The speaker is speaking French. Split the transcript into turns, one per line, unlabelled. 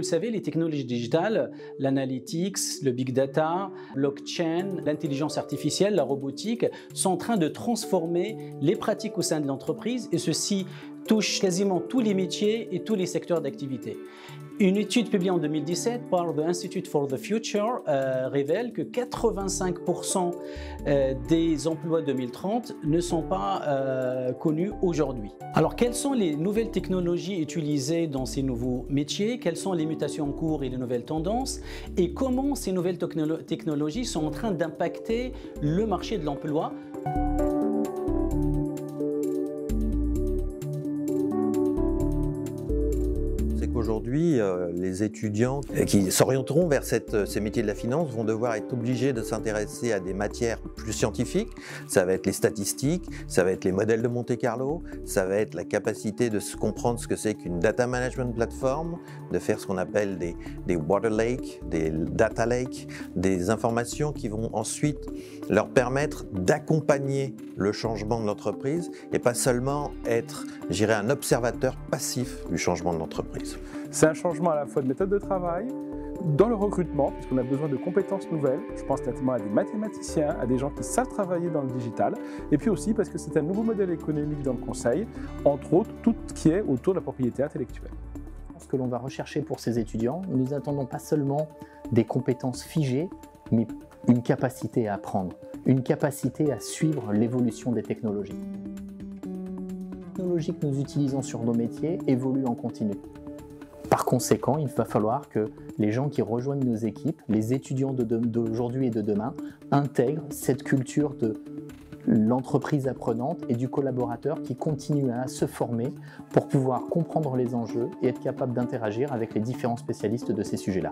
vous le savez, les technologies digitales, l'analytics, le big data, blockchain, l'intelligence artificielle, la robotique, sont en train de transformer les pratiques au sein de l'entreprise et ceci touche quasiment tous les métiers et tous les secteurs d'activité. Une étude publiée en 2017 par the Institute for the Future euh, révèle que 85% euh, des emplois 2030 ne sont pas euh, connus aujourd'hui. Alors, quelles sont les nouvelles technologies utilisées dans ces nouveaux métiers? Quelles sont les mutations en cours et les nouvelles tendances? Et comment ces nouvelles technologies sont en train d'impacter le marché de l'emploi?
Aujourd'hui, euh, les étudiants qui s'orienteront vers euh, ces métiers de la finance vont devoir être obligés de s'intéresser à des matières plus scientifiques. Ça va être les statistiques, ça va être les modèles de Monte Carlo, ça va être la capacité de se comprendre ce que c'est qu'une data management platform, de faire ce qu'on appelle des water lakes, des data lakes, des informations qui vont ensuite leur permettre d'accompagner le changement de l'entreprise et pas seulement être, j'irais, un observateur passif du changement de l'entreprise.
C'est un changement à la fois de méthode de travail, dans le recrutement, puisqu'on a besoin de compétences nouvelles, je pense notamment à des mathématiciens, à des gens qui savent travailler dans le digital, et puis aussi parce que c'est un nouveau modèle économique dans le conseil, entre autres tout ce qui est autour de la propriété intellectuelle.
Ce que l'on va rechercher pour ces étudiants, nous attendons pas seulement des compétences figées, mais une capacité à apprendre, une capacité à suivre l'évolution des technologies. Les technologies que nous utilisons sur nos métiers évoluent en continu. Par conséquent, il va falloir que les gens qui rejoignent nos équipes, les étudiants d'aujourd'hui et de demain, intègrent cette culture de l'entreprise apprenante et du collaborateur qui continue à se former pour pouvoir comprendre les enjeux et être capable d'interagir avec les différents spécialistes de ces sujets-là.